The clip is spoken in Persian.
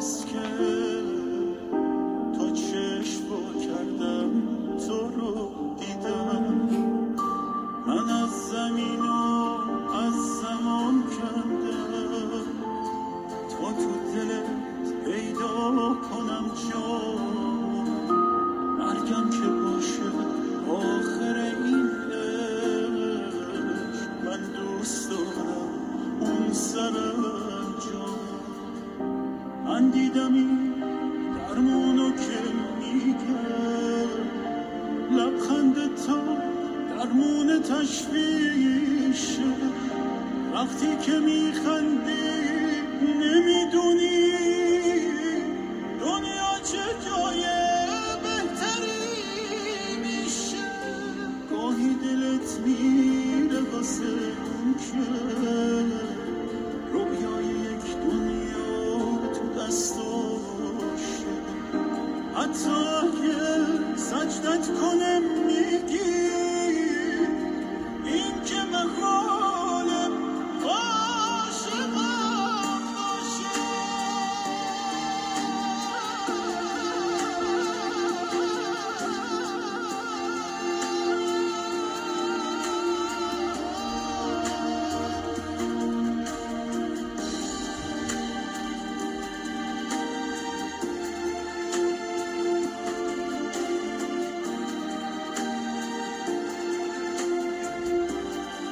است که تا چشم کردم تو رو دیدم. من از زمین و از زمان کردم تا تو دلت پیدا کنم جا مرگم که باشه آخر این من دوست دارم اون سرم. تشویشه وقتی که میخندی نمی‌دونی دنیا چه جای بهتری میشه. گاهی دلت میره واسه اون که رویای یک دنیا تو دستاشه حتی اگه سجدت کنه